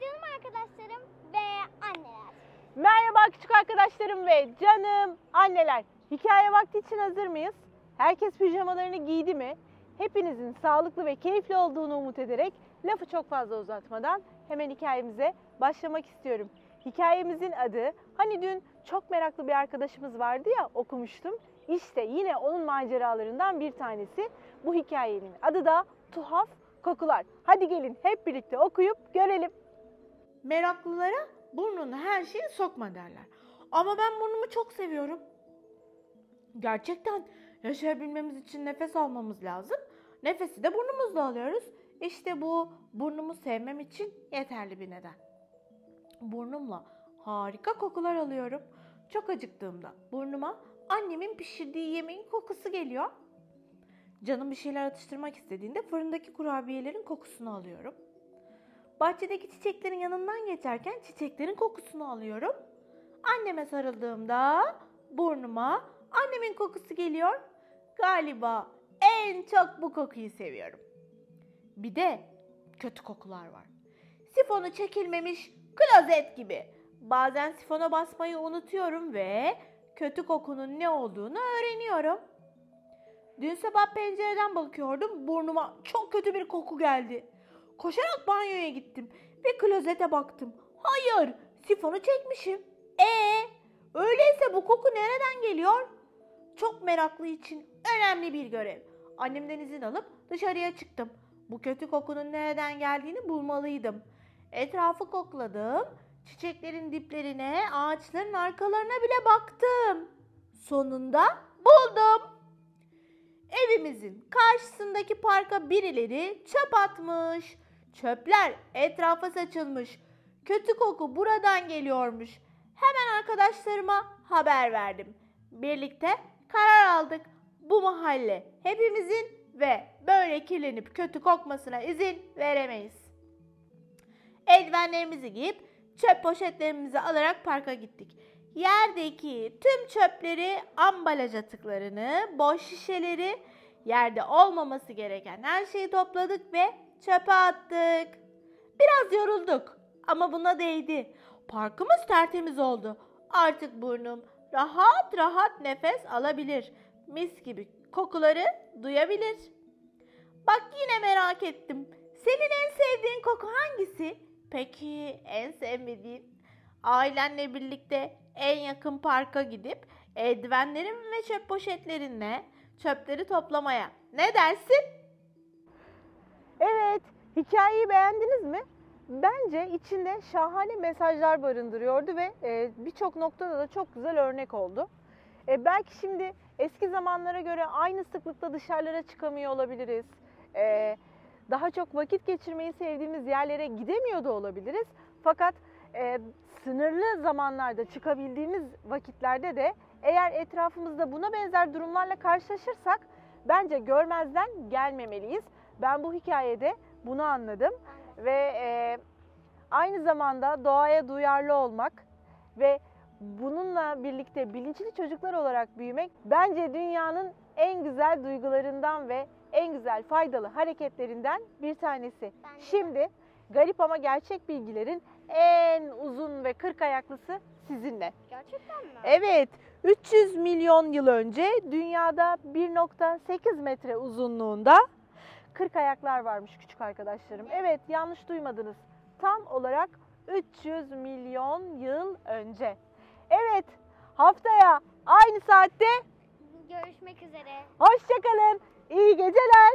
canım arkadaşlarım ve anneler. Merhaba küçük arkadaşlarım ve canım anneler. Hikaye vakti için hazır mıyız? Herkes pijamalarını giydi mi? Hepinizin sağlıklı ve keyifli olduğunu umut ederek lafı çok fazla uzatmadan hemen hikayemize başlamak istiyorum. Hikayemizin adı hani dün çok meraklı bir arkadaşımız vardı ya okumuştum. İşte yine onun maceralarından bir tanesi. Bu hikayenin adı da Tuhaf Kokular. Hadi gelin hep birlikte okuyup görelim. Meraklılara burnunu her şeye sokma derler. Ama ben burnumu çok seviyorum. Gerçekten yaşayabilmemiz için nefes almamız lazım. Nefesi de burnumuzla alıyoruz. İşte bu burnumu sevmem için yeterli bir neden. Burnumla harika kokular alıyorum. Çok acıktığımda burnuma annemin pişirdiği yemeğin kokusu geliyor. Canım bir şeyler atıştırmak istediğinde fırındaki kurabiyelerin kokusunu alıyorum. Bahçedeki çiçeklerin yanından geçerken çiçeklerin kokusunu alıyorum. Anneme sarıldığımda burnuma annemin kokusu geliyor. Galiba en çok bu kokuyu seviyorum. Bir de kötü kokular var. Sifonu çekilmemiş klozet gibi. Bazen sifona basmayı unutuyorum ve kötü kokunun ne olduğunu öğreniyorum. Dün sabah pencereden bakıyordum. Burnuma çok kötü bir koku geldi. Koşarak banyoya gittim ve klozete baktım. Hayır, sifonu çekmişim. Ee, öyleyse bu koku nereden geliyor? Çok meraklı için önemli bir görev. Annemden izin alıp dışarıya çıktım. Bu kötü kokunun nereden geldiğini bulmalıydım. Etrafı kokladım. Çiçeklerin diplerine, ağaçların arkalarına bile baktım. Sonunda buldum. Evimizin karşısındaki parka birileri çöp atmış. Çöpler etrafa saçılmış. Kötü koku buradan geliyormuş. Hemen arkadaşlarıma haber verdim. Birlikte karar aldık. Bu mahalle hepimizin ve böyle kirlenip kötü kokmasına izin veremeyiz. Eldivenlerimizi giyip çöp poşetlerimizi alarak parka gittik. Yerdeki tüm çöpleri, ambalaj atıklarını, boş şişeleri, yerde olmaması gereken her şeyi topladık ve çöpe attık. Biraz yorulduk ama buna değdi. Parkımız tertemiz oldu. Artık burnum rahat rahat nefes alabilir. Mis gibi kokuları duyabilir. Bak yine merak ettim. Senin en sevdiğin koku hangisi? Peki en sevmediğin? Ailenle birlikte en yakın parka gidip eldivenlerin ve çöp poşetlerinle çöpleri toplamaya. Ne dersin? Evet, hikayeyi beğendiniz mi? Bence içinde şahane mesajlar barındırıyordu ve e, birçok noktada da çok güzel örnek oldu. E, belki şimdi eski zamanlara göre aynı sıklıkta dışarılara çıkamıyor olabiliriz. E, daha çok vakit geçirmeyi sevdiğimiz yerlere gidemiyor da olabiliriz. Fakat sınırlı zamanlarda çıkabildiğimiz vakitlerde de eğer etrafımızda buna benzer durumlarla karşılaşırsak bence görmezden gelmemeliyiz. Ben bu hikayede bunu anladım ve e, aynı zamanda doğaya duyarlı olmak ve bununla birlikte bilinçli çocuklar olarak büyümek bence dünyanın en güzel duygularından ve en güzel faydalı hareketlerinden bir tanesi. Şimdi garip ama gerçek bilgilerin en uzun ve kırk ayaklısı sizinle. Gerçekten mi? Evet, 300 milyon yıl önce dünyada 1.8 metre uzunluğunda 40 ayaklar varmış küçük arkadaşlarım. Evet, yanlış duymadınız. Tam olarak 300 milyon yıl önce. Evet, haftaya aynı saatte Görüşmek üzere. hoşçakalın. İyi geceler.